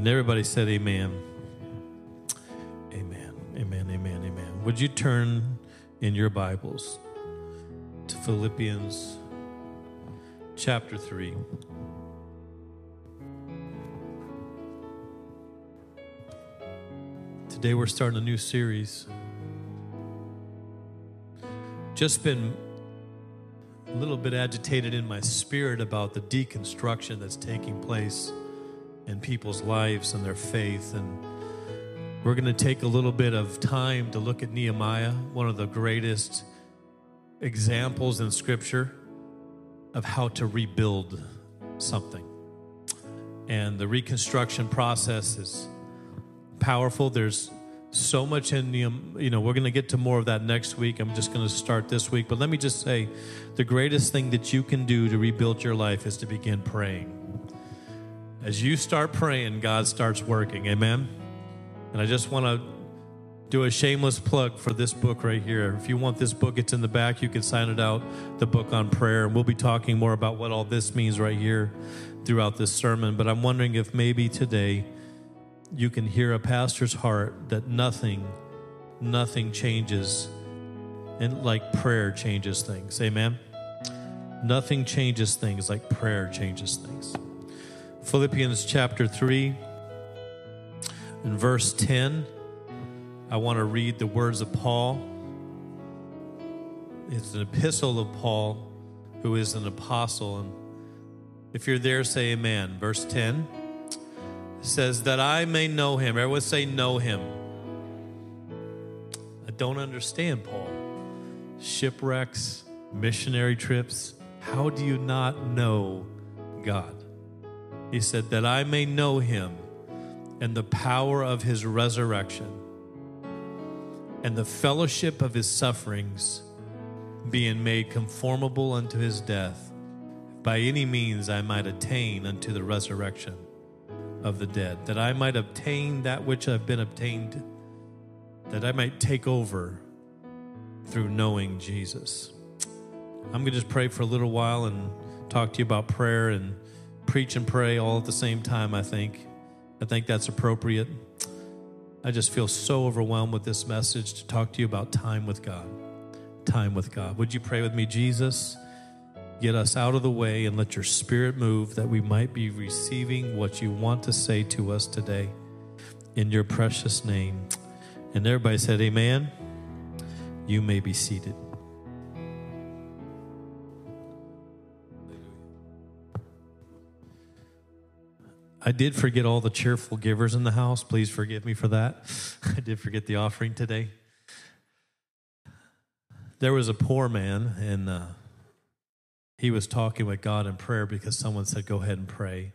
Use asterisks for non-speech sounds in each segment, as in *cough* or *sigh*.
And everybody said, Amen. Amen. Amen. Amen. Amen. Would you turn in your Bibles to Philippians chapter 3? Today we're starting a new series. Just been a little bit agitated in my spirit about the deconstruction that's taking place in people's lives and their faith. And we're going to take a little bit of time to look at Nehemiah, one of the greatest examples in Scripture of how to rebuild something. And the reconstruction process is powerful. There's so much in the, you know, we're going to get to more of that next week. I'm just going to start this week. But let me just say the greatest thing that you can do to rebuild your life is to begin praying. As you start praying, God starts working. Amen. And I just want to do a shameless plug for this book right here. If you want this book, it's in the back. You can sign it out, the book on prayer. And we'll be talking more about what all this means right here throughout this sermon. But I'm wondering if maybe today, you can hear a pastor's heart that nothing, nothing changes and like prayer changes things. Amen. Nothing changes things like prayer changes things. Philippians chapter 3 and verse 10. I want to read the words of Paul. It's an epistle of Paul, who is an apostle. And if you're there, say amen. Verse 10 says, That I may know him. Everyone say, Know him. I don't understand, Paul. Shipwrecks, missionary trips. How do you not know God? He said, That I may know him and the power of his resurrection and the fellowship of his sufferings, being made conformable unto his death, by any means I might attain unto the resurrection of the dead, that I might obtain that which I've been obtained, that I might take over through knowing Jesus. I'm going to just pray for a little while and talk to you about prayer and preach and pray all at the same time, I think. I think that's appropriate. I just feel so overwhelmed with this message to talk to you about time with God. Time with God. Would you pray with me, Jesus? Get us out of the way and let your spirit move that we might be receiving what you want to say to us today. In your precious name. And everybody said, Amen. You may be seated. I did forget all the cheerful givers in the house. Please forgive me for that. *laughs* I did forget the offering today. There was a poor man, and uh, he was talking with God in prayer because someone said, Go ahead and pray.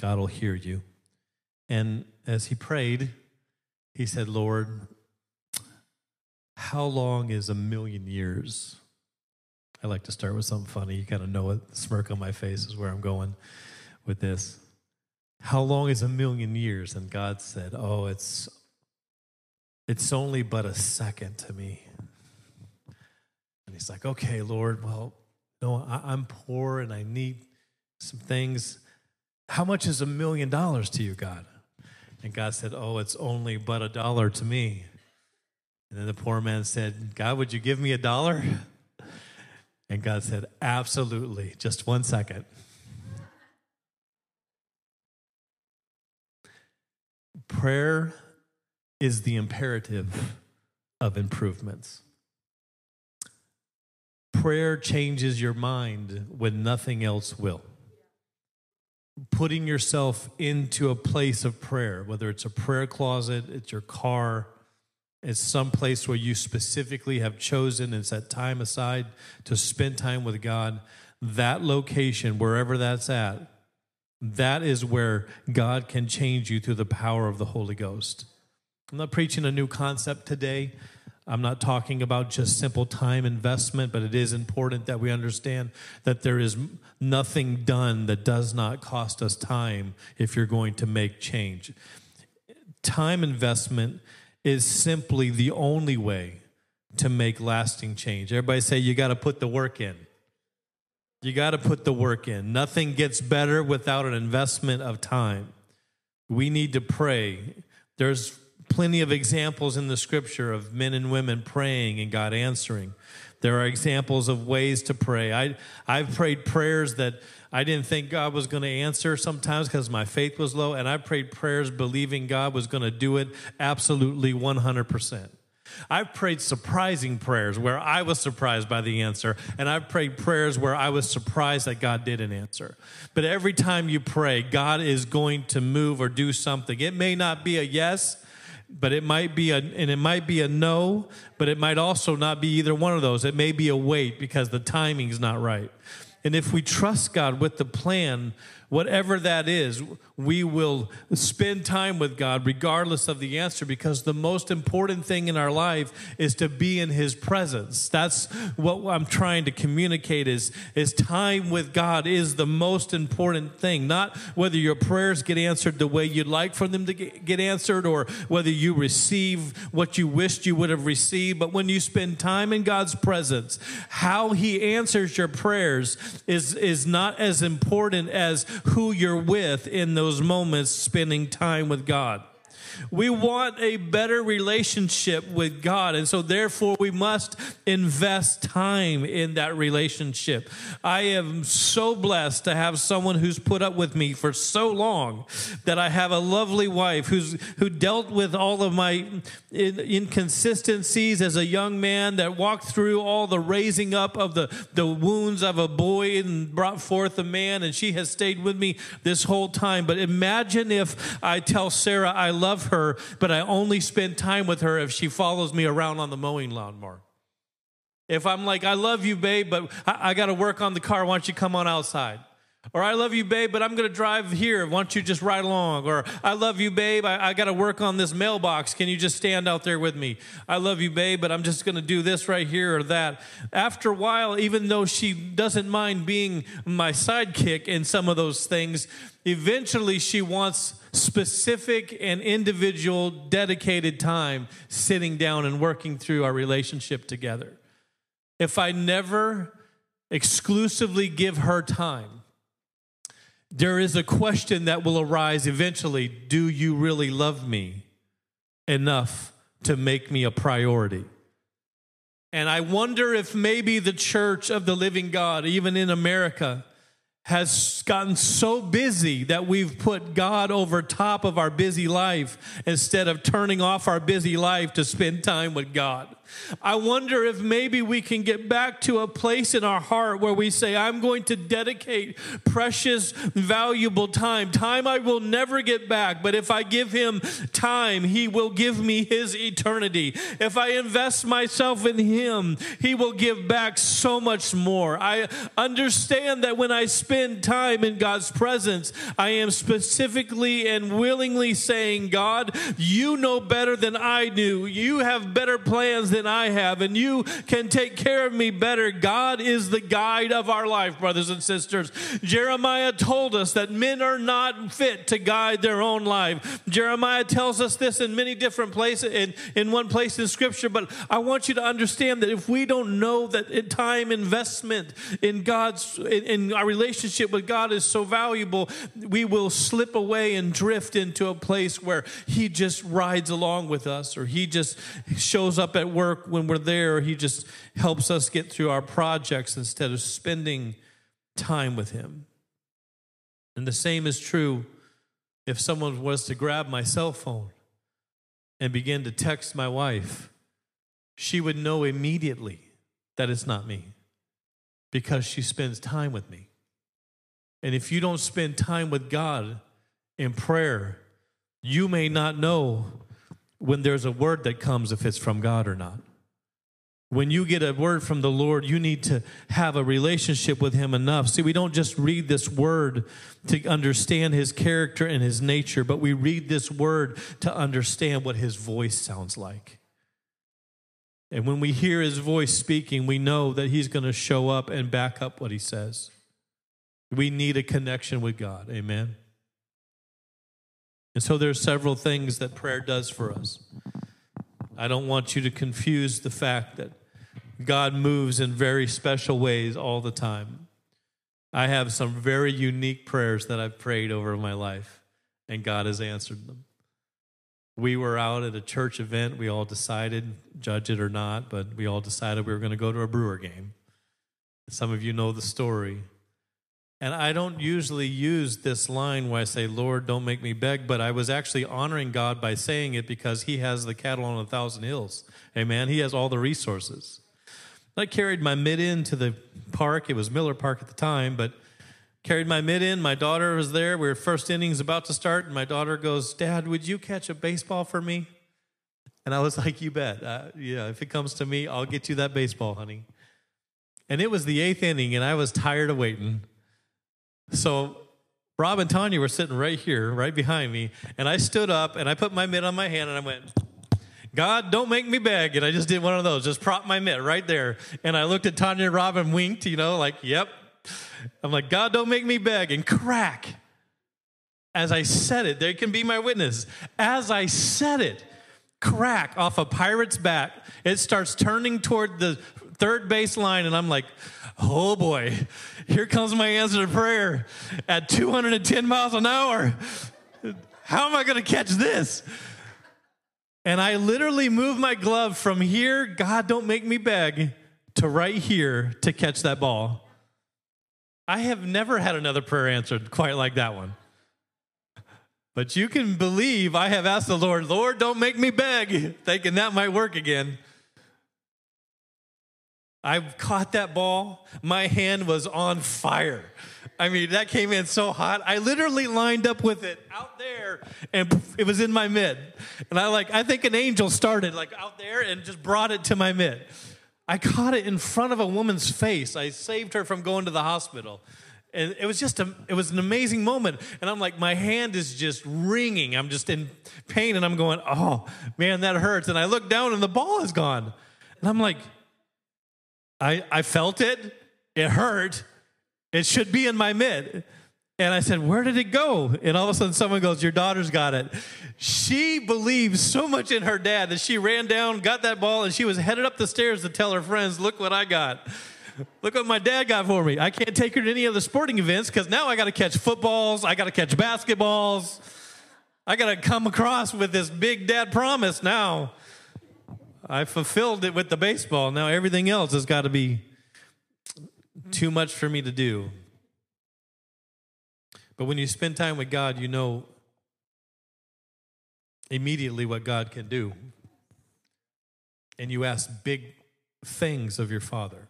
God will hear you. And as he prayed, he said, Lord, how long is a million years? I like to start with something funny. You kind of know it. The smirk on my face is where I'm going with this. How long is a million years? And God said, Oh, it's it's only but a second to me. And he's like, Okay, Lord, well, no, I, I'm poor and I need some things. How much is a million dollars to you, God? And God said, Oh, it's only but a dollar to me. And then the poor man said, God, would you give me a dollar? And God said, Absolutely. Just one second. Prayer is the imperative of improvements. Prayer changes your mind when nothing else will. Putting yourself into a place of prayer, whether it's a prayer closet, it's your car, it's some place where you specifically have chosen and set time aside to spend time with God, that location, wherever that's at, that is where God can change you through the power of the Holy Ghost. I'm not preaching a new concept today. I'm not talking about just simple time investment, but it is important that we understand that there is nothing done that does not cost us time if you're going to make change. Time investment is simply the only way to make lasting change. Everybody say you got to put the work in. You got to put the work in. Nothing gets better without an investment of time. We need to pray. There's plenty of examples in the scripture of men and women praying and God answering. There are examples of ways to pray. I, I've prayed prayers that I didn't think God was going to answer sometimes because my faith was low, and I prayed prayers believing God was going to do it absolutely 100%. I've prayed surprising prayers where I was surprised by the answer, and I've prayed prayers where I was surprised that God didn't answer. But every time you pray, God is going to move or do something. It may not be a yes, but it might be a and it might be a no but it might also not be either one of those it may be a wait because the timing's not right and if we trust god with the plan whatever that is we will spend time with God regardless of the answer because the most important thing in our life is to be in his presence. That's what I'm trying to communicate is, is time with God is the most important thing. Not whether your prayers get answered the way you'd like for them to get answered or whether you receive what you wished you would have received, but when you spend time in God's presence, how he answers your prayers is, is not as important as who you're with in those those moments spending time with God. We want a better relationship with God. And so, therefore, we must invest time in that relationship. I am so blessed to have someone who's put up with me for so long that I have a lovely wife who's, who dealt with all of my inconsistencies as a young man, that walked through all the raising up of the, the wounds of a boy and brought forth a man. And she has stayed with me this whole time. But imagine if I tell Sarah I love her, but I only spend time with her if she follows me around on the mowing lawnmower. If I'm like, I love you, babe, but I, I got to work on the car, why don't you come on outside? Or I love you, babe, but I'm going to drive here. Why don't you just ride along? Or I love you, babe. I, I got to work on this mailbox. Can you just stand out there with me? I love you, babe, but I'm just going to do this right here or that. After a while, even though she doesn't mind being my sidekick in some of those things, eventually she wants specific and individual dedicated time sitting down and working through our relationship together. If I never exclusively give her time, there is a question that will arise eventually Do you really love me enough to make me a priority? And I wonder if maybe the church of the living God, even in America, has gotten so busy that we've put God over top of our busy life instead of turning off our busy life to spend time with God. I wonder if maybe we can get back to a place in our heart where we say, I'm going to dedicate precious, valuable time. Time I will never get back, but if I give him time, he will give me his eternity. If I invest myself in him, he will give back so much more. I understand that when I spend time in God's presence, I am specifically and willingly saying, God, you know better than I do. You have better plans than I have, and you can take care of me better. God is the guide of our life, brothers and sisters. Jeremiah told us that men are not fit to guide their own life. Jeremiah tells us this in many different places, in, in one place in Scripture, but I want you to understand that if we don't know that time investment in God's, in, in our relationship with God is so valuable, we will slip away and drift into a place where He just rides along with us or He just shows up at work work when we're there. He just helps us get through our projects instead of spending time with Him. And the same is true if someone was to grab my cell phone and begin to text my wife, she would know immediately that it's not me because she spends time with me. And if you don't spend time with God in prayer, you may not know when there's a word that comes if it's from God or not. When you get a word from the Lord, you need to have a relationship with Him enough. See, we don't just read this word to understand His character and His nature, but we read this word to understand what His voice sounds like. And when we hear His voice speaking, we know that He's going to show up and back up what He says. We need a connection with God. Amen. And so there's several things that prayer does for us. I don't want you to confuse the fact that God moves in very special ways all the time. I have some very unique prayers that I've prayed over my life. and God has answered them. We were out at a church event. We all decided, judge it or not, but we all decided we were going to go to a Brewer game. Some of you know the story. And I don't usually use this line where I say, Lord, don't make me beg, but I was actually honoring God by saying it because He has the cattle on a thousand hills. Amen. He has all the resources. I carried my mid in to the park. It was Miller Park at the time, but carried my mid in. My daughter was there. We were first innings about to start, and my daughter goes, Dad, would you catch a baseball for me? And I was *laughs* like, You bet. Uh, yeah, if it comes to me, I'll get you that baseball, honey. And it was the eighth inning, and I was tired of waiting. So Rob and Tanya were sitting right here, right behind me, and I stood up and I put my mitt on my hand and I went, God, don't make me beg. And I just did one of those, just prop my mitt right there. And I looked at Tanya and Rob and winked, you know, like, yep. I'm like, God, don't make me beg. And crack. As I said it, there can be my witness. As I said it, crack off a pirate's back. It starts turning toward the third base line, and I'm like, oh boy, here comes my answer to prayer at 210 miles an hour. How am I going to catch this? And I literally moved my glove from here, God, don't make me beg, to right here to catch that ball. I have never had another prayer answered quite like that one. But you can believe I have asked the Lord, Lord, don't make me beg, thinking that might work again. I caught that ball. My hand was on fire. I mean, that came in so hot. I literally lined up with it out there, and it was in my mid. And I like, I think an angel started like out there and just brought it to my mid. I caught it in front of a woman's face. I saved her from going to the hospital. And it was just a, it was an amazing moment. And I'm like, my hand is just ringing. I'm just in pain, and I'm going, oh man, that hurts. And I look down, and the ball is gone. And I'm like, I, I felt it. It hurt. It should be in my mid. And I said, Where did it go? And all of a sudden, someone goes, Your daughter's got it. She believes so much in her dad that she ran down, got that ball, and she was headed up the stairs to tell her friends, Look what I got. Look what my dad got for me. I can't take her to any other sporting events because now I got to catch footballs, I got to catch basketballs. I got to come across with this big dad promise now. I fulfilled it with the baseball. Now everything else has got to be too much for me to do. But when you spend time with God, you know immediately what God can do. And you ask big things of your Father.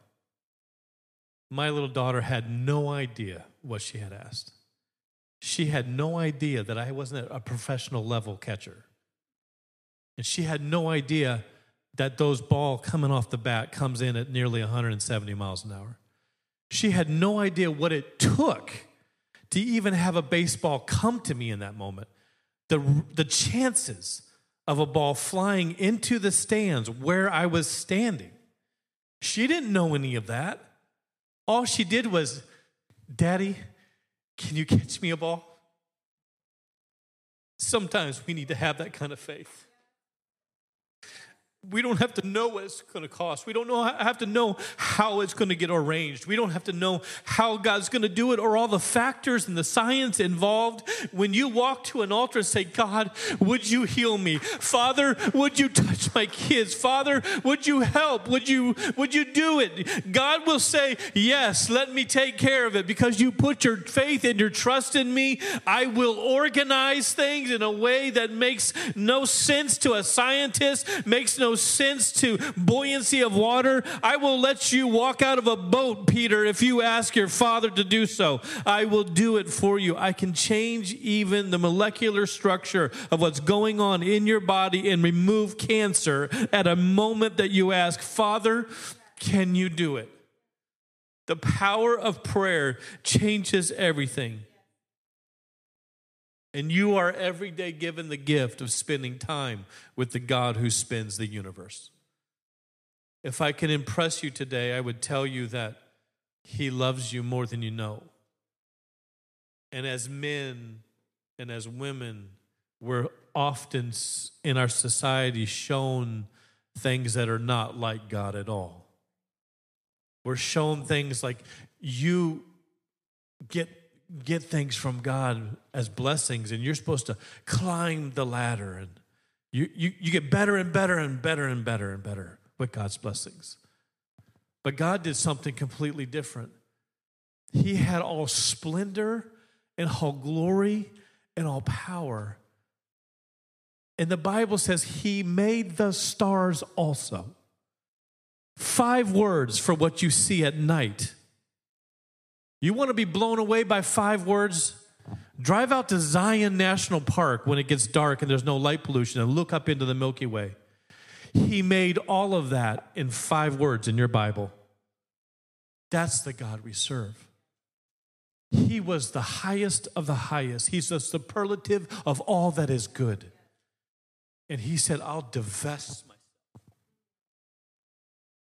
My little daughter had no idea what she had asked. She had no idea that I wasn't a professional level catcher. And she had no idea that those ball coming off the bat comes in at nearly 170 miles an hour. She had no idea what it took to even have a baseball come to me in that moment. The, the chances of a ball flying into the stands where I was standing. She didn't know any of that. All she did was, Daddy, can you catch me a ball? Sometimes we need to have that kind of faith we don't have to know what it's going to cost. We don't know, have to know how it's going to get arranged. We don't have to know how God's going to do it or all the factors and the science involved. When you walk to an altar and say, God, would you heal me? Father, would you touch my kids? Father, would you help? Would you, would you do it? God will say, Yes, let me take care of it because you put your faith and your trust in me. I will organize things in a way that makes no sense to a scientist, makes no sense to buoyancy of water. I will let you walk out of a boat, Peter, if you ask your father to do so. I will do it for you. I can change even the molecular structure of what's going on in your body and remove cancer at a moment that you ask, Father, can you do it? The power of prayer changes everything. And you are every day given the gift of spending time with the God who spins the universe. If I can impress you today, I would tell you that He loves you more than you know. And as men and as women, we're often in our society shown things that are not like God at all. We're shown things like you get get things from God as blessings, and you're supposed to climb the ladder, and you, you, you get better and better and better and better and better with God's blessings. But God did something completely different. He had all splendor and all glory and all power. And the Bible says he made the stars also. Five words for what you see at night. You want to be blown away by five words? Drive out to Zion National Park when it gets dark and there's no light pollution and look up into the Milky Way. He made all of that in five words in your Bible. That's the God we serve. He was the highest of the highest. He's the superlative of all that is good. And he said, I'll divest myself.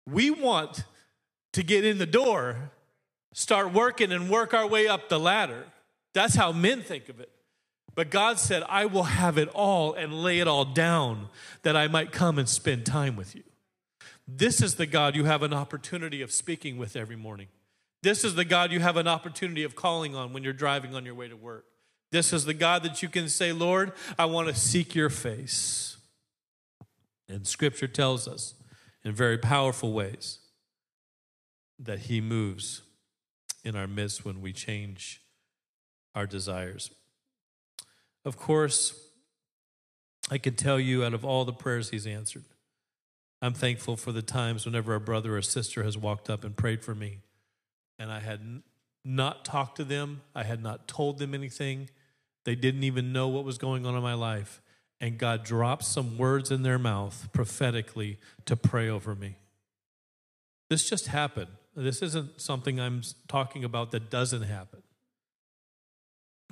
We want to get in the door, start working, and work our way up the ladder. That's how men think of it. But God said, I will have it all and lay it all down that I might come and spend time with you. This is the God you have an opportunity of speaking with every morning. This is the God you have an opportunity of calling on when you're driving on your way to work. This is the God that you can say, Lord, I want to seek your face. And scripture tells us in very powerful ways that he moves in our midst when we change our desires. Of course, I can tell you out of all the prayers he's answered, I'm thankful for the times whenever a brother or sister has walked up and prayed for me, and I had not talked to them, I had not told them anything, they didn't even know what was going on in my life, and God dropped some words in their mouth prophetically to pray over me. This just happened. This isn't something I'm talking about that doesn't happen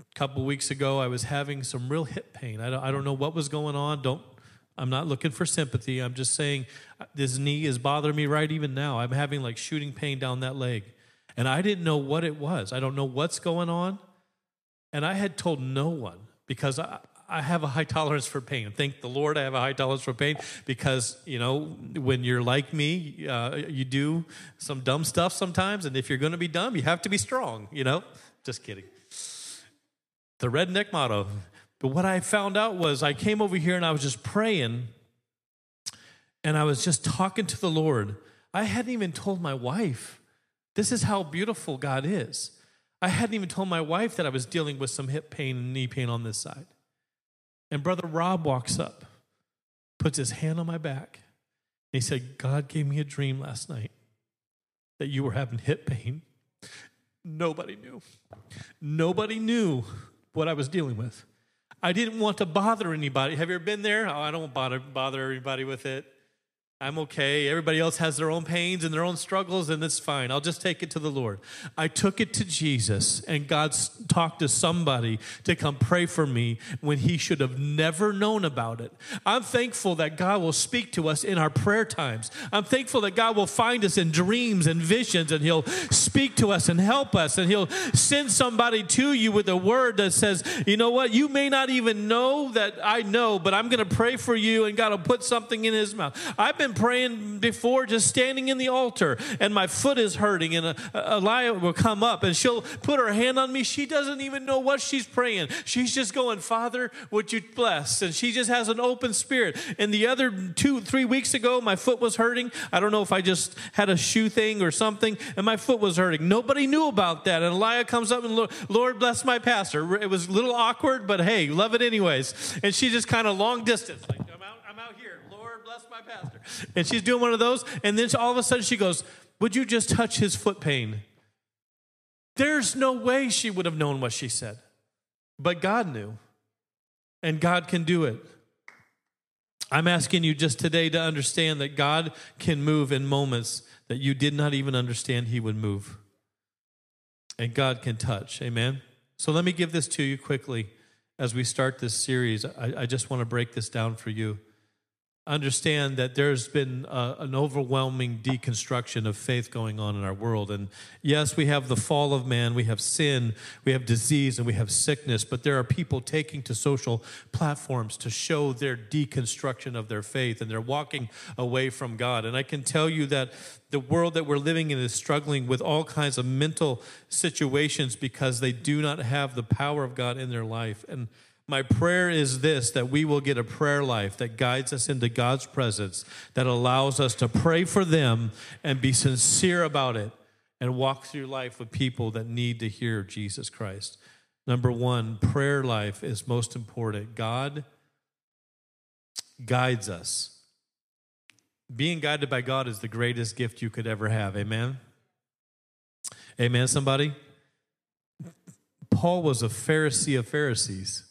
a couple weeks ago, I was having some real hip pain. I don't, I don't know what was going on. Don't I'm not looking for sympathy. I'm just saying uh, this knee is bothering me right even now. I'm having like shooting pain down that leg. And I didn't know what it was. I don't know what's going on. And I had told no one because I, I have a high tolerance for pain. Thank the Lord I have a high tolerance for pain because, you know, when you're like me, uh, you do some dumb stuff sometimes. And if you're going to be dumb, you have to be strong, you know? Just kidding the redneck motto. But what I found out was I came over here and I was just praying and I was just talking to the Lord. I hadn't even told my wife. This is how beautiful God is. I hadn't even told my wife that I was dealing with some hip pain and knee pain on this side. And Brother Rob walks up, puts his hand on my back, and he said, God gave me a dream last night that you were having hip pain. Nobody knew. Nobody knew what I was dealing with. I didn't want to bother anybody. Have you ever been there? Oh, I don't bother bother everybody with it. I'm okay. Everybody else has their own pains and their own struggles, and it's fine. I'll just take it to the Lord. I took it to Jesus, and God talked to somebody to come pray for me when He should have never known about it. I'm thankful that God will speak to us in our prayer times. I'm thankful that God will find us in dreams and visions, and He'll speak to us and help us, and He'll send somebody to you with a word that says, You know what? You may not even know that I know, but I'm going to pray for you, and God will put something in His mouth. I've been been praying before, just standing in the altar, and my foot is hurting, and uh, Elia will come up and she'll put her hand on me. She doesn't even know what she's praying. She's just going, Father, would you bless? And she just has an open spirit. And the other two, three weeks ago, my foot was hurting. I don't know if I just had a shoe thing or something, and my foot was hurting. Nobody knew about that. And Elia comes up and, Lord bless my pastor. It was a little awkward, but hey, love it anyways. And she just kind of long distance, like, my pastor. And she's doing one of those, and then all of a sudden she goes, Would you just touch his foot pain? There's no way she would have known what she said. But God knew, and God can do it. I'm asking you just today to understand that God can move in moments that you did not even understand He would move. And God can touch. Amen? So let me give this to you quickly as we start this series. I, I just want to break this down for you. Understand that there's been an overwhelming deconstruction of faith going on in our world. And yes, we have the fall of man, we have sin, we have disease, and we have sickness, but there are people taking to social platforms to show their deconstruction of their faith, and they're walking away from God. And I can tell you that the world that we're living in is struggling with all kinds of mental situations because they do not have the power of God in their life. And my prayer is this that we will get a prayer life that guides us into God's presence, that allows us to pray for them and be sincere about it and walk through life with people that need to hear Jesus Christ. Number one, prayer life is most important. God guides us. Being guided by God is the greatest gift you could ever have. Amen? Amen, somebody? Paul was a Pharisee of Pharisees.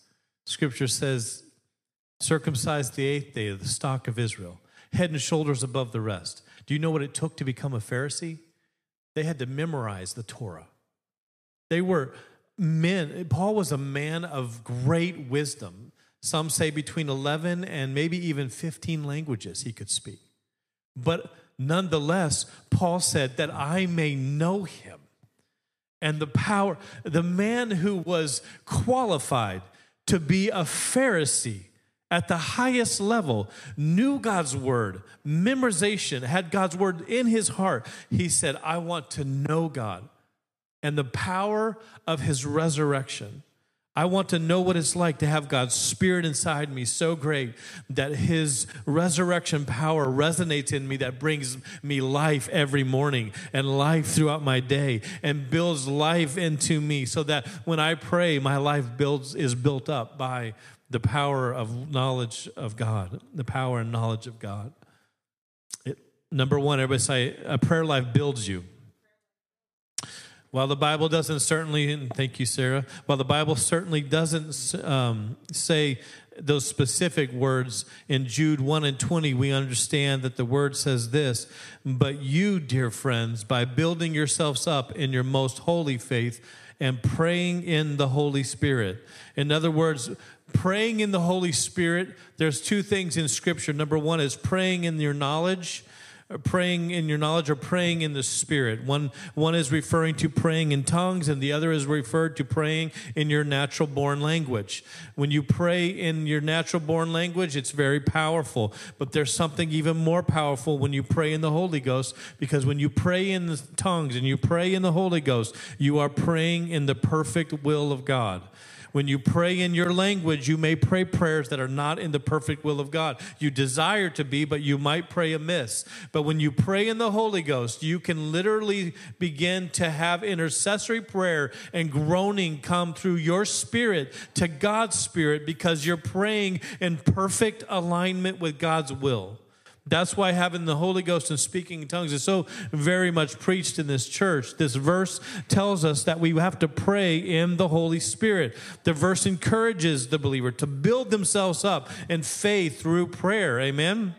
Scripture says, circumcised the eighth day of the stock of Israel, head and shoulders above the rest. Do you know what it took to become a Pharisee? They had to memorize the Torah. They were men. Paul was a man of great wisdom. Some say between 11 and maybe even 15 languages he could speak. But nonetheless, Paul said that I may know him and the power, the man who was qualified to be a Pharisee at the highest level, knew God's word, memorization, had God's word in his heart. He said, I want to know God and the power of his resurrection. I want to know what it's like to have God's Spirit inside me so great that His resurrection power resonates in me, that brings me life every morning and life throughout my day and builds life into me so that when I pray, my life builds, is built up by the power of knowledge of God, the power and knowledge of God. It, number one, everybody say, a prayer life builds you. While the Bible doesn't certainly, thank you, Sarah, while the Bible certainly doesn't um, say those specific words in Jude 1 and 20, we understand that the word says this But you, dear friends, by building yourselves up in your most holy faith and praying in the Holy Spirit. In other words, praying in the Holy Spirit, there's two things in Scripture. Number one is praying in your knowledge Uh, praying in your knowledge or praying in the spirit. One, one is referring to praying in tongues, and the other is referred to praying in your natural born language. When you pray in your natural born language, it's very powerful. But there's something even more powerful when you pray in the Holy Ghost, because when you pray in the tongues and you pray in the Holy Ghost, you are praying in the perfect will of God. When you pray in your language, you may pray prayers that are not in the perfect will of God. You desire to be, but you might pray amiss. But when you pray in the Holy Ghost, you can literally begin to have intercessory prayer and groaning come through your spirit to God's spirit because you're praying in perfect alignment with God's will. That's why having the Holy Ghost and speaking in tongues is so very much preached in this church. This verse tells us that we have to pray in the Holy Spirit. The verse encourages the believer to build themselves up in faith through prayer. Amen.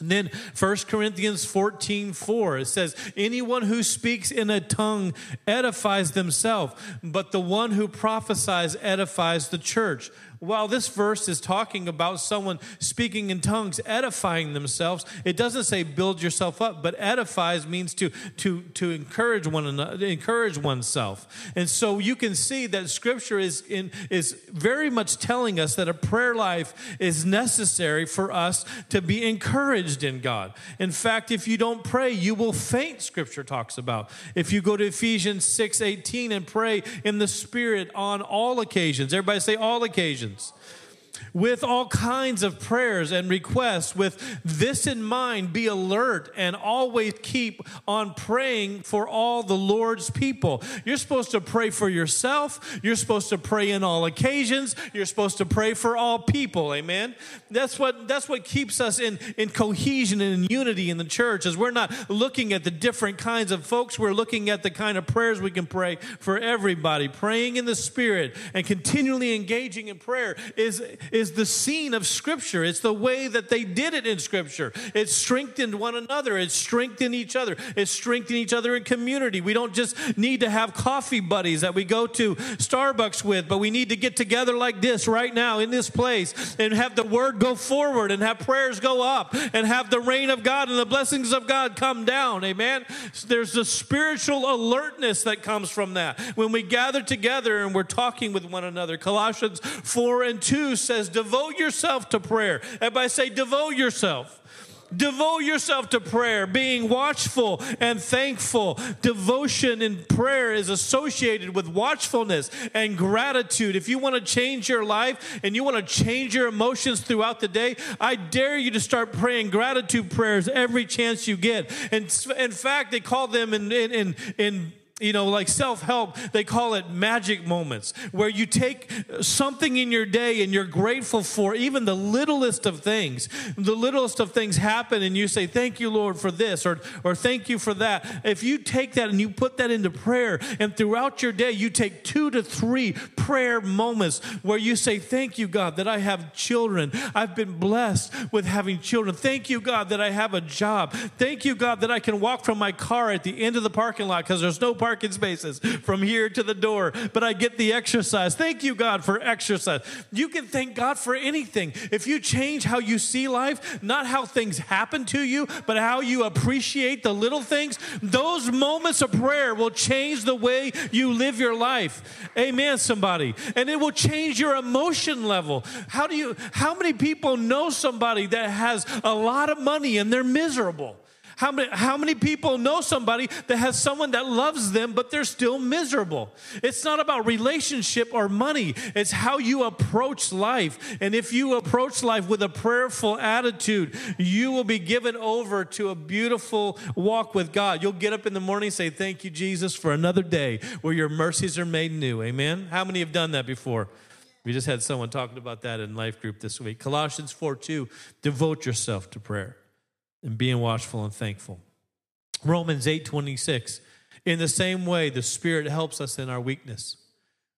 And then 1 Corinthians 14, 4, it says, Anyone who speaks in a tongue edifies themselves, but the one who prophesies edifies the church while this verse is talking about someone speaking in tongues, edifying themselves, it doesn't say build yourself up, but edifies means to, to, to encourage one another, encourage oneself. And so you can see that scripture is, in, is very much telling us that a prayer life is necessary for us to be encouraged in God. In fact, if you don't pray, you will faint, scripture talks about. If you go to Ephesians 6 18 and pray in the Spirit on all occasions, everybody say all occasions nations with all kinds of prayers and requests. With this in mind, be alert and always keep on praying for all the Lord's people. You're supposed to pray for yourself. You're supposed to pray in all occasions. You're supposed to pray for all people. Amen. That's what that's what keeps us in, in cohesion and in unity in the church. Is we're not looking at the different kinds of folks. We're looking at the kind of prayers we can pray for everybody. Praying in the Spirit and continually engaging in prayer is is the scene of Scripture. It's the way that they did it in Scripture. It strengthened one another, it strengthened each other, it strengthened each other in community. We don't just need to have coffee buddies that we go to Starbucks with, but we need to get together like this right now in this place and have the word go forward and have prayers go up and have the rain of God and the blessings of God come down. Amen. There's a spiritual alertness that comes from that when we gather together and we're talking with one another. Colossians 4 and 2 says, Devote yourself to prayer. Everybody say, Devote yourself. Devote yourself to prayer, being watchful and thankful. Devotion in prayer is associated with watchfulness and gratitude. If you want to change your life and you want to change your emotions throughout the day, I dare you to start praying gratitude prayers every chance you get. And in fact, they call them in, in, in, in you know, like self help, they call it magic moments, where you take something in your day and you're grateful for even the littlest of things. The littlest of things happen, and you say, Thank you, Lord, for this, or, or thank you for that. If you take that and you put that into prayer, and throughout your day, you take two to three prayer moments where you say, Thank you, God, that I have children. I've been blessed with having children. Thank you, God, that I have a job. Thank you, God, that I can walk from my car at the end of the parking lot because there's no parking spaces from here to the door, but I get the exercise. Thank you, God, for exercise. You can thank God for anything. If you change how you see life, not how things happen to you, but how you appreciate the little things, those moments of prayer will change the way you live your life. Amen, somebody. And it will change your emotion level. How do you, how many people know somebody that has a lot of money and they're miserable? How many, how many people know somebody that has someone that loves them, but they're still miserable? It's not about relationship or money, it's how you approach life. And if you approach life with a prayerful attitude, you will be given over to a beautiful walk with God. You'll get up in the morning say, Thank you, Jesus, for another day where your mercies are made new. Amen? How many have done that before? We just had someone talking about that in life group this week. Colossians 4 2, devote yourself to prayer and being watchful and thankful. Romans 8 26. In the same way, the Spirit helps us in our weakness.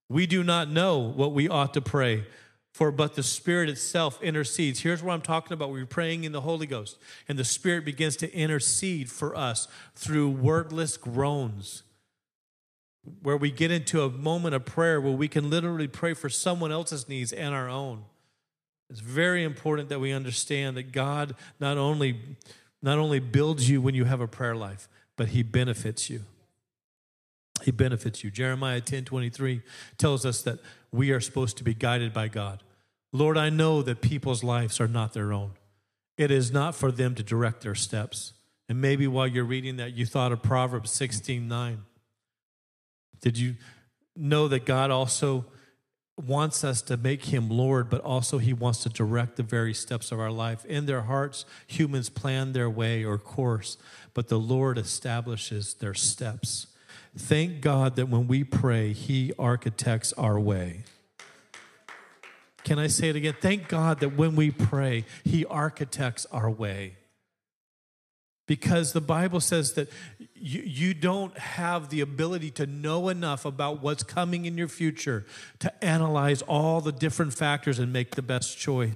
We do not know what we ought to pray for, but the Spirit itself intercedes. Here's what I'm talking about. We're praying in the Holy Ghost, and the Spirit begins to intercede for us through wordless groans, where we get into a moment of prayer where we can literally pray for someone else's needs and our own. It's very important that we understand that God not only, not only builds you when you have a prayer life, but He benefits you. He benefits you. Jeremiah 10 23 tells us that we are supposed to be guided by God. Lord, I know that people's lives are not their own. It is not for them to direct their steps. And maybe while you're reading that, you thought of Proverbs 16 9. Did you know that God also wants us to make him Lord, but also he wants to direct the very steps of our life. In their hearts, humans plan their way or course, but the Lord establishes their steps. Thank God that when we pray, he architects our way. Can I say it again? Thank God that when we pray, he architects our way because the Bible says that you, you don't have the ability to know enough about what's coming in your future to analyze all the different factors and make the best choice.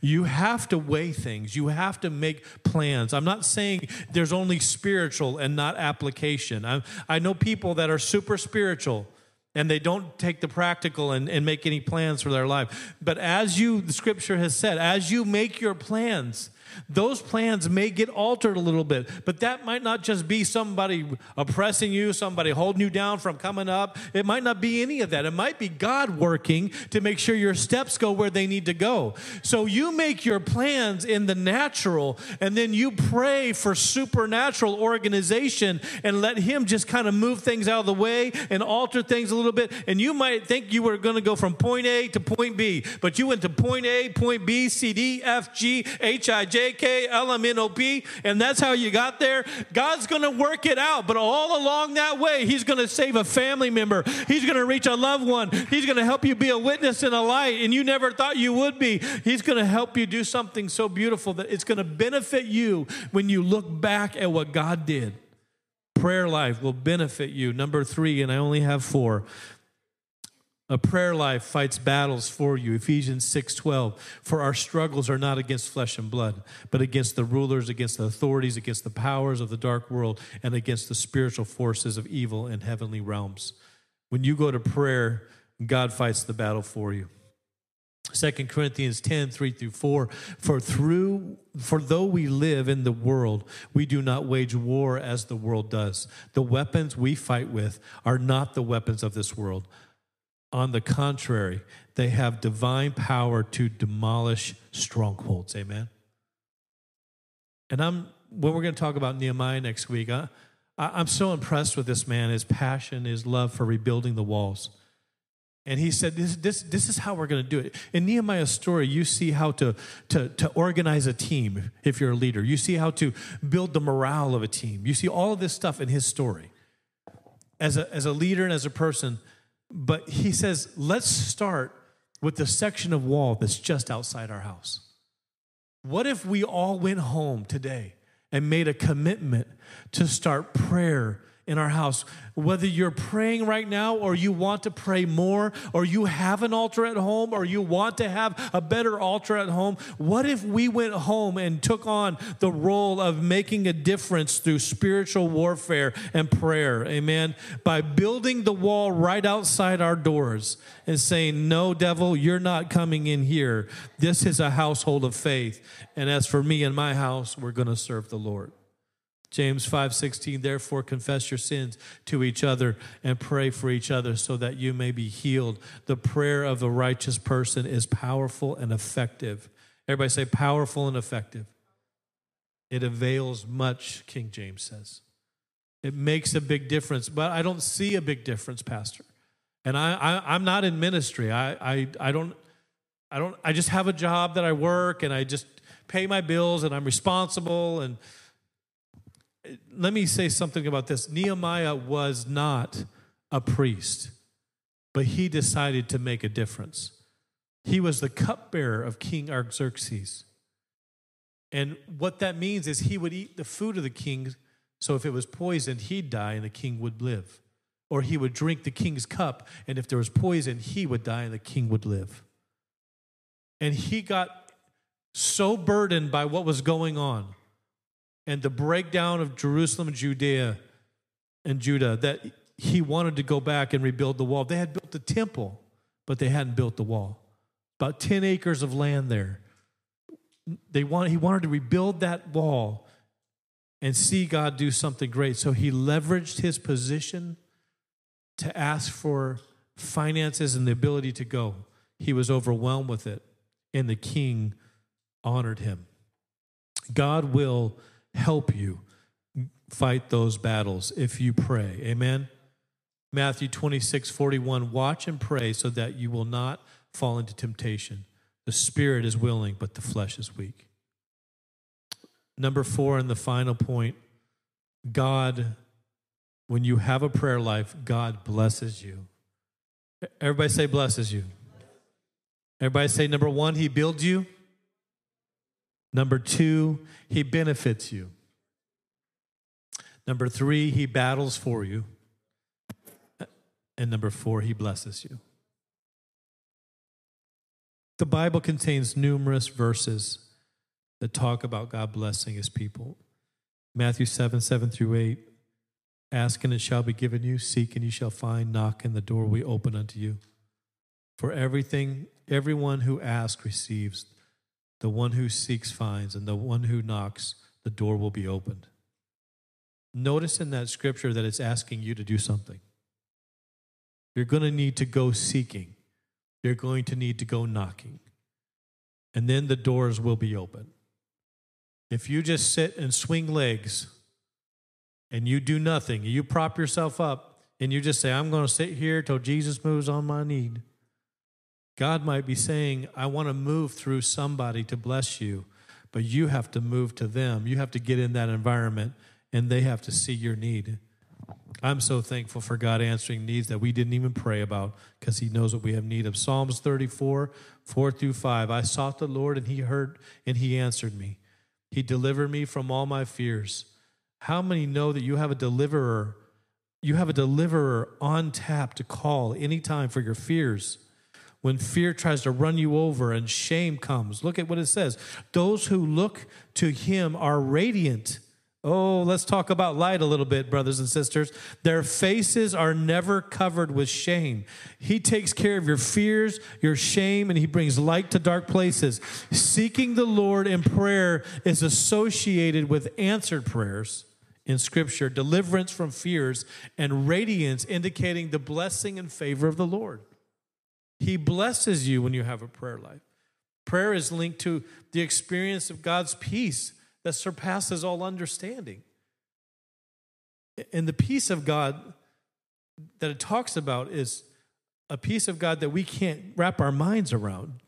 You have to weigh things. You have to make plans. I'm not saying there's only spiritual and not application. I, I know people that are super spiritual and they don't take the practical and, and make any plans for their life. But as you, the scripture has said, as you make your plans, those plans may get altered a little bit, but that might not just be somebody oppressing you, somebody holding you down from coming up. It might not be any of that. It might be God working to make sure your steps go where they need to go. So you make your plans in the natural, and then you pray for supernatural organization and let Him just kind of move things out of the way and alter things a little bit. And you might think you were going to go from point A to point B, but you went to point A, point B, C, D, F, G, H, I, J, K L M N O P, and that's how you got there. God's going to work it out, but all along that way, He's going to save a family member. He's going to reach a loved one. He's going to help you be a witness and a light, and you never thought you would be. He's going to help you do something so beautiful that it's going to benefit you when you look back at what God did. Prayer life will benefit you. Number three, and I only have four. A prayer life fights battles for you. Ephesians 6:12. For our struggles are not against flesh and blood, but against the rulers, against the authorities, against the powers of the dark world, and against the spiritual forces of evil in heavenly realms. When you go to prayer, God fights the battle for you. 2 Corinthians 10, 3 through 4. For through for though we live in the world, we do not wage war as the world does. The weapons we fight with are not the weapons of this world on the contrary, they have divine power to demolish strongholds. Amen. And I'm when we're going to talk about Nehemiah next week. I, I'm so impressed with this man, his passion, his love for rebuilding the walls. And he said, this, this, this is how we're going to do it. In Nehemiah's story, you see how to, to, to organize a team if you're a leader. You see how to build the morale of a team. You see all of this stuff in his story. As a, as a leader and as a person, but he says, let's start with the section of wall that's just outside our house. What if we all went home today and made a commitment to start prayer in our house. Whether you're praying right now or you want to pray more or you have an altar at home or you want to have a better altar at home, what if we went home and took on the role of making a difference through spiritual warfare and prayer? Amen. By building the wall right outside our doors and saying, No, devil, you're not coming in here. This is a household of faith. And as for me and my house, we're going to serve the Lord. James 5:16 Therefore confess your sins to each other and pray for each other so that you may be healed. The prayer of a righteous person is powerful and effective. Everybody say powerful and effective. It avails much, King James says. It makes a big difference, but I don't see a big difference, Pastor. And I, I am not in ministry. I, I I don't I don't I just have a job that I work and I just pay my bills and I'm responsible and let me say something about this. Nehemiah was not a priest, but he decided to make a difference. He was the cupbearer of King Artaxerxes. And what that means is he would eat the food of the king, so if it was poisoned, he'd die and the king would live. Or he would drink the king's cup, and if there was poison, he would die and the king would live. And he got so burdened by what was going on and the breakdown of Jerusalem and Judea and Judah that he wanted to go back and rebuild the wall. They had built the temple, but they hadn't built the wall. About 10 acres of land there. They wanted, he wanted to rebuild that wall and see God do something great. So he leveraged his position to ask for finances and the ability to go. He was overwhelmed with it, and the king honored him. God will help you fight those battles if you pray. Amen. Matthew 26, 41. Watch and pray so that you will not fall into temptation. The spirit is willing, but the flesh is weak. Number four, and the final point God, when you have a prayer life, God blesses you. Everybody say, blesses you. Everybody say, number one, He builds you. Number two, he benefits you. Number three, he battles for you. And number four, he blesses you. The Bible contains numerous verses that talk about God blessing his people. Matthew 7 7 through 8. Ask and it shall be given you, seek and you shall find, knock and the door will open unto you. For everything, everyone who asks receives the one who seeks finds, and the one who knocks, the door will be opened. Notice in that scripture that it's asking you to do something. You're going to need to go seeking, you're going to need to go knocking, and then the doors will be open. If you just sit and swing legs and you do nothing, you prop yourself up and you just say, I'm going to sit here till Jesus moves on my need God might be saying, I want to move through somebody to bless you, but you have to move to them. You have to get in that environment and they have to see your need. I'm so thankful for God answering needs that we didn't even pray about because He knows what we have need of. Psalms 34, 4 through 5. I sought the Lord and He heard and He answered me. He delivered me from all my fears. How many know that you have a deliverer You have a deliverer on tap to call anytime for your fears. When fear tries to run you over and shame comes, look at what it says. Those who look to him are radiant. Oh, let's talk about light a little bit, brothers and sisters. Their faces are never covered with shame. He takes care of your fears, your shame, and He brings light to dark places. Seeking the Lord in prayer is associated with answered prayers in Scripture, deliverance from fears, and radiance indicating the blessing and favor of the Lord. He blesses you when you have a prayer life. Prayer is linked to the experience of God's peace that surpasses all understanding. And the peace of God that it talks about is a peace of God that we can't wrap our minds around.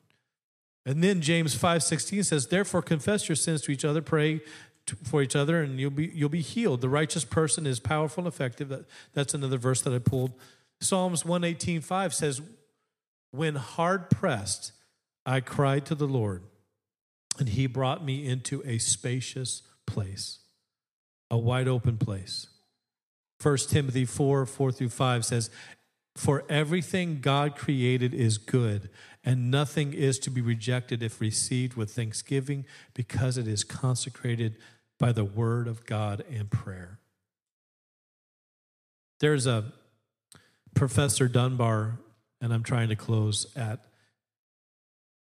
And then James 5:16 says, "Therefore confess your sins to each other, pray for each other and you'll be you'll be healed. The righteous person is powerful and effective." That, that's another verse that I pulled. Psalms 118:5 says, "When hard pressed, I cried to the Lord, and he brought me into a spacious place, a wide open place. 1 Timothy 4 4 through 5 says, For everything God created is good, and nothing is to be rejected if received with thanksgiving, because it is consecrated by the word of God and prayer. There's a Professor Dunbar, and I'm trying to close at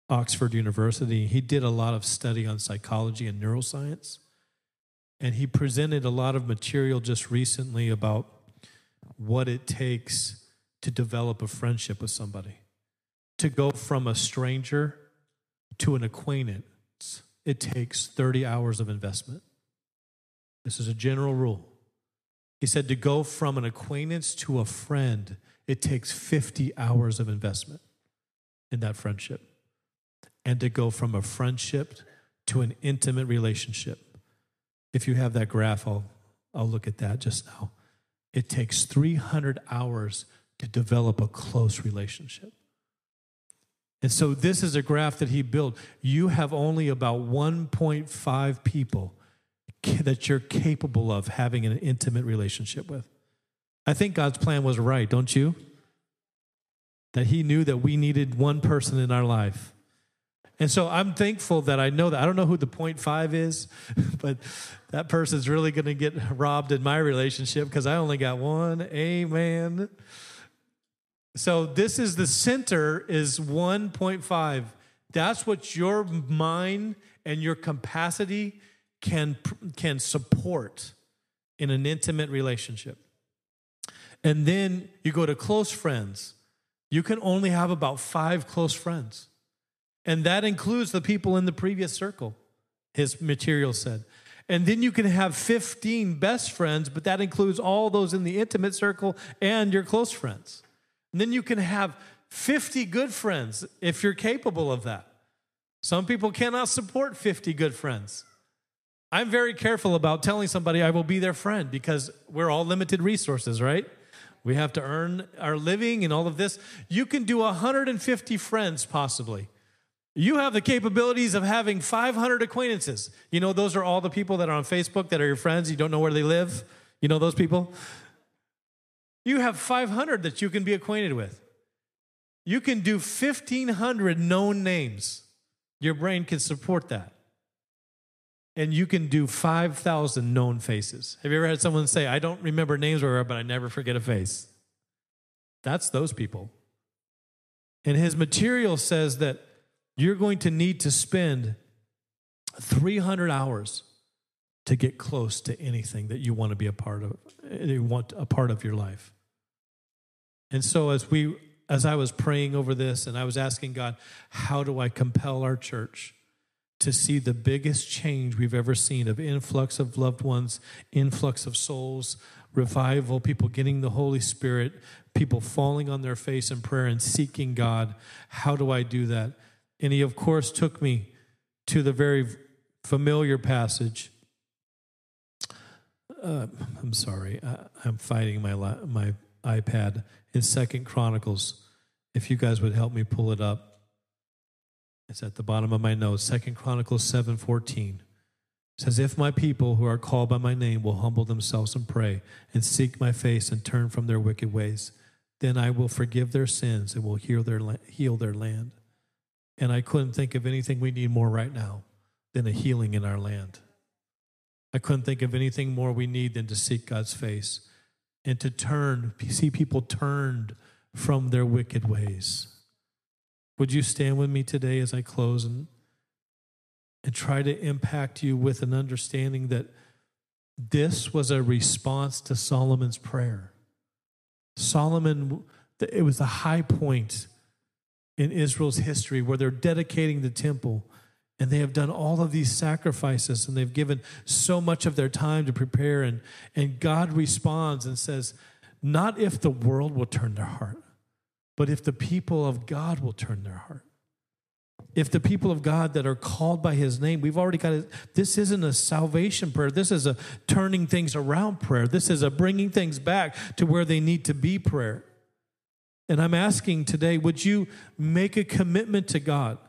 Oxford University. He did a lot of study on psychology and neuroscience. And he presented a lot of material just recently about what it takes to develop a friendship with somebody. To go from a stranger to an acquaintance, it takes 30 hours of investment. This is a general rule. He said to go from an acquaintance to a friend, it takes 50 hours of investment in that friendship and to go from a friendship to an intimate relationship. If you have that graph, I'll, I'll look at that just now. It takes 300 hours to develop a close relationship. And so, this is a graph that he built. You have only about 1.5 people that you're capable of having an intimate relationship with. I think God's plan was right, don't you? That he knew that we needed one person in our life and so I'm thankful that I know that. I don't know who the point five is, *laughs* but that person's really going to get robbed in my relationship because I only got one. Amen. So this is the center is 1.5. That's what your mind and your capacity can can support in an intimate relationship. And then you go to close friends. You can only have about 5 close friends. And that includes the people in the previous circle, his material said. And then you can have 15 best friends, but that includes all those in the intimate circle and your close friends. And then you can have 50 good friends if you're capable of that. Some people cannot support 50 good friends. I'm very careful about telling somebody I will be their friend because we're all limited resources, right? We have to earn our living and all of this. You can do 150 friends possibly. You have the capabilities of having 500 acquaintances. You know, those are all the people that are on Facebook that are your friends. You don't know where they live. You know those people? You have 500 that you can be acquainted with. You can do 1,500 known names. Your brain can support that. And you can do 5,000 known faces. Have you ever had someone say, I don't remember names, or, but I never forget a face? That's those people. And his material says that you're going to need to spend 300 hours to get close to anything that you want to be a part of you want a part of your life and so as we as i was praying over this and i was asking god how do i compel our church to see the biggest change we've ever seen of influx of loved ones influx of souls revival people getting the holy spirit people falling on their face in prayer and seeking god how do i do that and he, of course, took me to the very familiar passage. Uh, I'm sorry, I, am fighting my my iPad in Second Chronicles. If you guys would help me pull it up, it's at the bottom of my notes. Second Chronicles seven fourteen. Says, If my people who are called by my name will humble themselves and pray and seek my face and turn from their wicked ways, then I will forgive their sins and will heal their, heal their land. And I couldn't think of anything we need more right now than a healing in our land. I couldn't think of anything more we need than to seek God's face and to turn, see people turned from their wicked ways. Would you stand with me today as I close and, and try to impact you with an understanding that this was a response to Solomon's prayer? Solomon, it was the high point in Israel's history where they're dedicating the temple and they have done all of these sacrifices and they've given so much of their time to prepare and and God responds and says not if the world will turn their heart but if the people of God will turn their heart if the people of God that are called by his name we've already got it. This isn't a salvation prayer. This is a turning things around prayer. This is a bringing things back to where they need to be prayer. And I'm asking today would you make a commitment to God?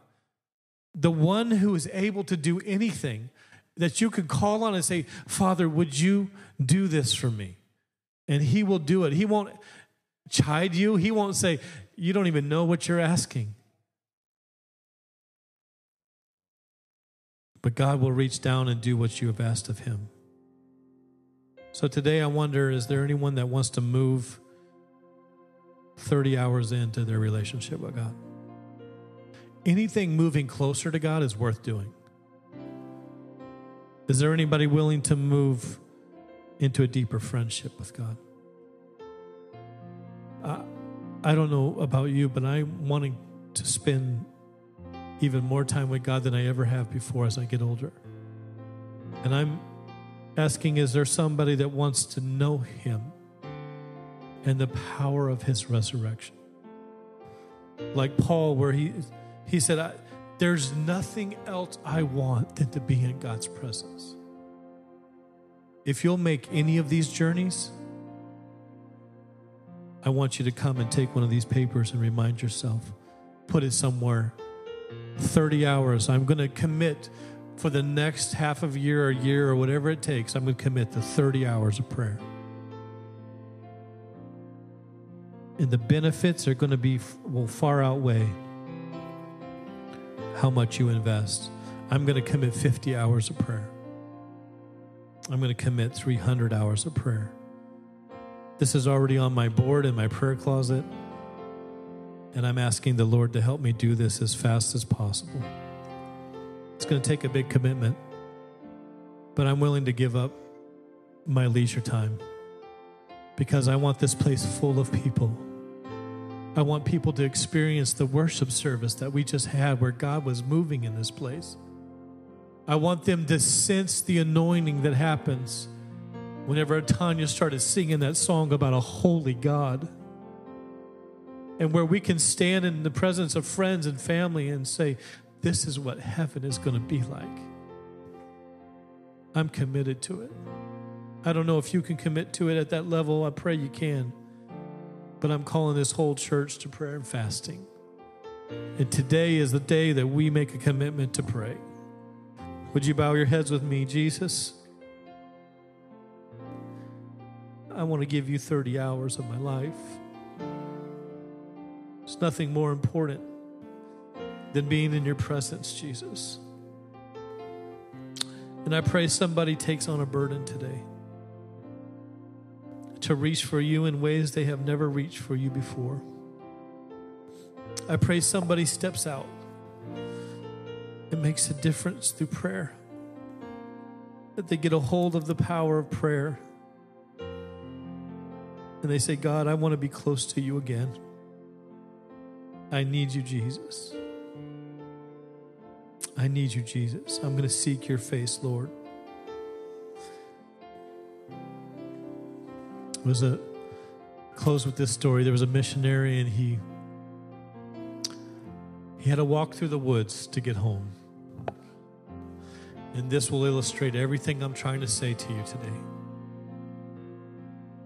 The one who is able to do anything that you could call on and say, Father, would you do this for me? And he will do it. He won't chide you, he won't say, You don't even know what you're asking. But God will reach down and do what you have asked of him. So today I wonder is there anyone that wants to move 30 hours into their relationship with God? anything moving closer to God is worth doing. Is there anybody willing to move into a deeper friendship with God? I, don't know about you, but I'm wanting to spend even more time with God than I ever have before as I get older. And I'm asking is there somebody that wants to know Him and the power of His resurrection? Like Paul, where he he said, There's nothing else I want than to be in God's presence. If you'll make any of these journeys, I want you to come and take one of these papers and remind yourself, put it somewhere. 30 hours. I'm going to commit for the next half of year or year or whatever it takes. I'm going to commit to 30 hours of prayer. And the benefits are going to be will far outweigh how much you invest. I'm going to commit 50 hours of prayer. I'm going to commit 300 hours of prayer. This is already on my board in my prayer closet. And I'm asking the Lord to help me do this as fast as possible. It's going to take a big commitment, but I'm willing to give up my leisure time because I want this place full of people I want people to experience the worship service that we just had where God was moving in this place. I want them to sense the anointing that happens whenever Tanya started singing that song about a holy God. And where we can stand in the presence of friends and family and say, This is what heaven is going to be like. I'm committed to it. I don't know if you can commit to it at that level. I pray you can. But I'm calling this whole church to prayer and fasting. And today is the day that we make a commitment to pray. Would you bow your heads with me, Jesus? I want to give you 30 hours of my life. There's nothing more important than being in your presence, Jesus. And I pray somebody takes on a burden today to reach for you in ways they have never reached for you before. I pray somebody steps out and makes a difference through prayer. That they get a hold of the power of prayer. And they say, God, I want to be close to you again. I need you, Jesus. I need you, Jesus. I'm going to seek your face, Lord. was a close with this story. There was a missionary, and he he had to walk through the woods to get home. And this will illustrate everything I'm trying to say to you today.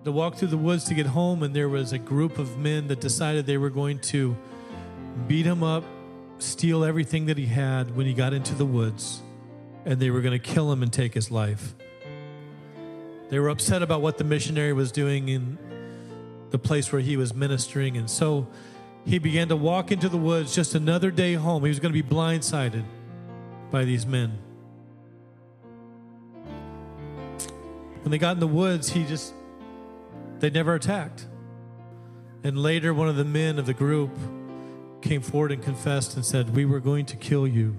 To walk through the woods to get home, and there was a group of men that decided they were going to beat him up, steal everything that he had when he got into the woods, and they were going to kill him and take his life. They were upset about what the missionary was doing in the place where he was ministering. And so he began to walk into the woods just another day home. He was going to be blindsided by these men. When they got in the woods, he just, they never attacked. And later, one of the men of the group came forward and confessed and said, We were going to kill you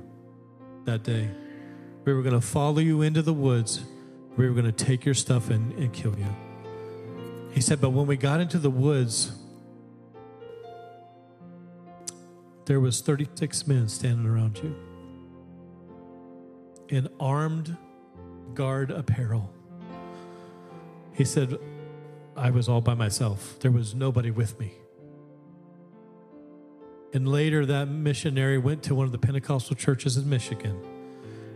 that day. We were going to follow you into the woods. We were going to take your stuff and, and kill you. He said, But when we got into the woods, there was 36 men standing around you in armed guard apparel. He said, I was all by myself. There was nobody with me. And later, that missionary went to one of the Pentecostal churches in Michigan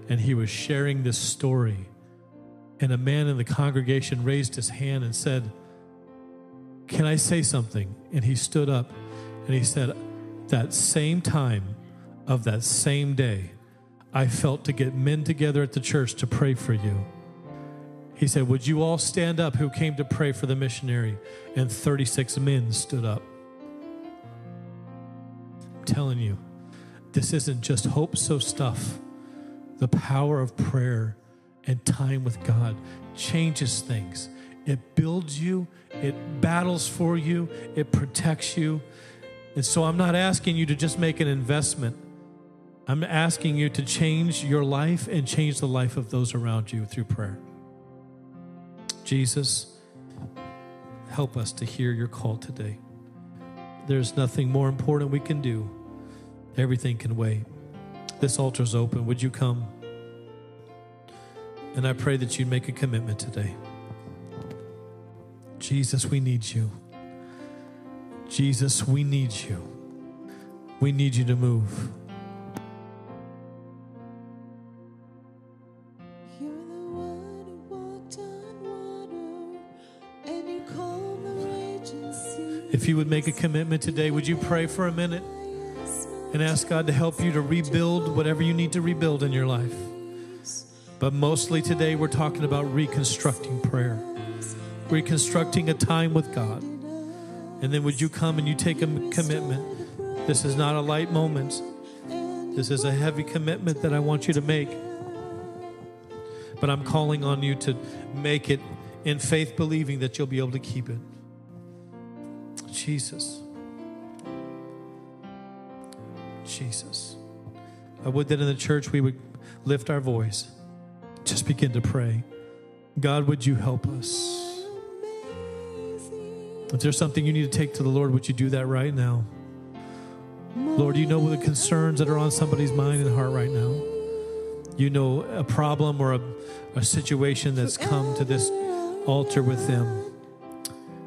and he was sharing this story. And a man in the congregation raised his hand and said, Can I say something? And he stood up and he said, That same time of that same day, I felt to get men together at the church to pray for you. He said, Would you all stand up who came to pray for the missionary? And 36 men stood up. I'm telling you, this isn't just hope so stuff. The power of prayer and time with God changes things. It builds you, it battles for you, it protects you. And so I'm not asking you to just make an investment. I'm asking you to change your life and change the life of those around you through prayer. Jesus, help us to hear your call today. There's nothing more important we can do. Everything can wait. This altar is open. Would you come? And I pray that you'd make a commitment today. Jesus, we need you. Jesus, we need you. We need you to move. If you would make a commitment today, would you pray for a minute and ask God to help you to rebuild whatever you need to rebuild in your life? But mostly today, we're talking about reconstructing prayer, reconstructing a time with God. And then would you come and you take a commitment? This is not a light moment. This is a heavy commitment that I want you to make. But I'm calling on you to make it in faith, believing that you'll be able to keep it. Jesus. Jesus. I would that in the church we would lift our voice, just begin to pray. God, would you help us? If there's something you need to take to the Lord, would you do that right now? Lord, you know the concerns that are on somebody's mind and heart right now. You know a problem or a, a situation that's come to this altar with them.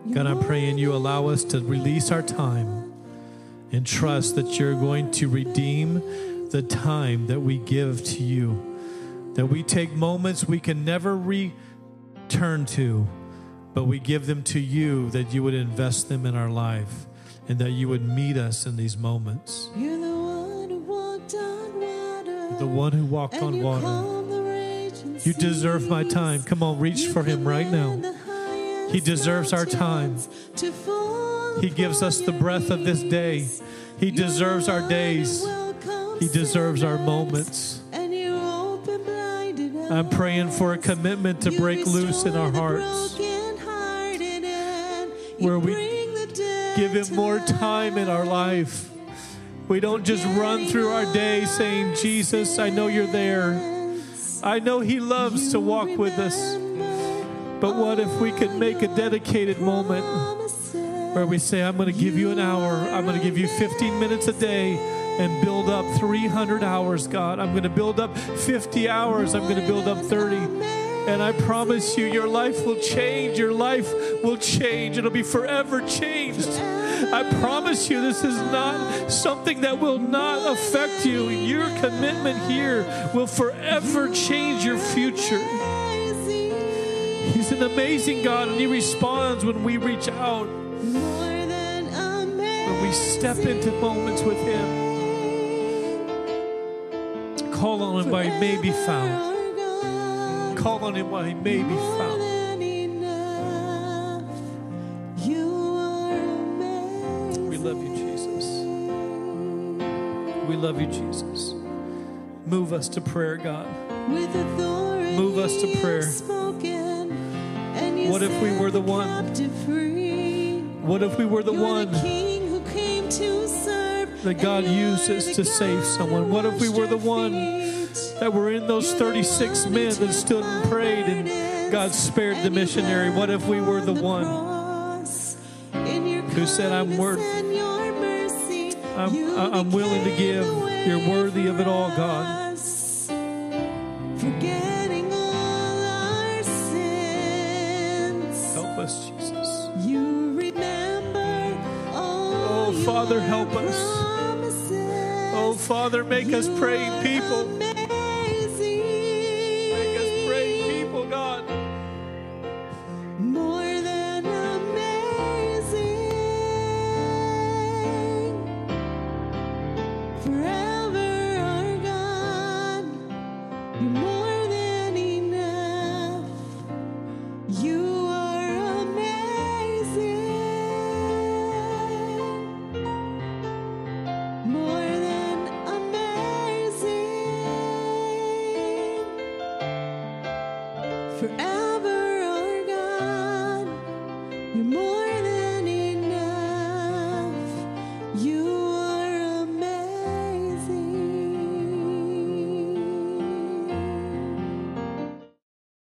God, I'm praying you allow us to release our time and trust that you're going to redeem the time that we give to you. That we take moments we can never return to, but we give them to you, that you would invest them in our life and that you would meet us in these moments. You're the one who walked on water. The one who walked on you water. You deserve my time. Come on, reach You for him right now. He deserves our time. He gives us the breath of this day. He deserves our days. He deserves our moments. I'm praying for a commitment to break loose in our hearts. Where we Give him more time in our life. We don't just run through our day saying, Jesus, I know you're there. I know he loves to walk with us. But what if we could make a dedicated moment where we say, I'm going to give you an hour, I'm going to give you 15 minutes a day and build up 300 hours, God. I'm going to build up 50 hours, I'm going to build up 30. And I promise you, your life will change. Your life will change. It'll be forever changed. I promise you, this is not something that will not affect you. Your commitment here will forever change your future. He's an amazing God, and He responds when we reach out, when we step into moments with Him. Call on Him by may be found. call on him while he may be found. than enough. You are amazing. We love you, Jesus. We love you, Jesus. Move us to prayer, God. With Move us to prayer. What if we were the one? What if we were the You're one the king who came to serve, that God uses to save someone? What if we were the one that were in those 36 men that stood and prayed and God spared the missionary? What if we were the one cross. In your who said, "I'm worth- your mercy, I'm, I'm willing to give. You're worthy of it all, God. Father, help us. Oh, Father, make us praying people.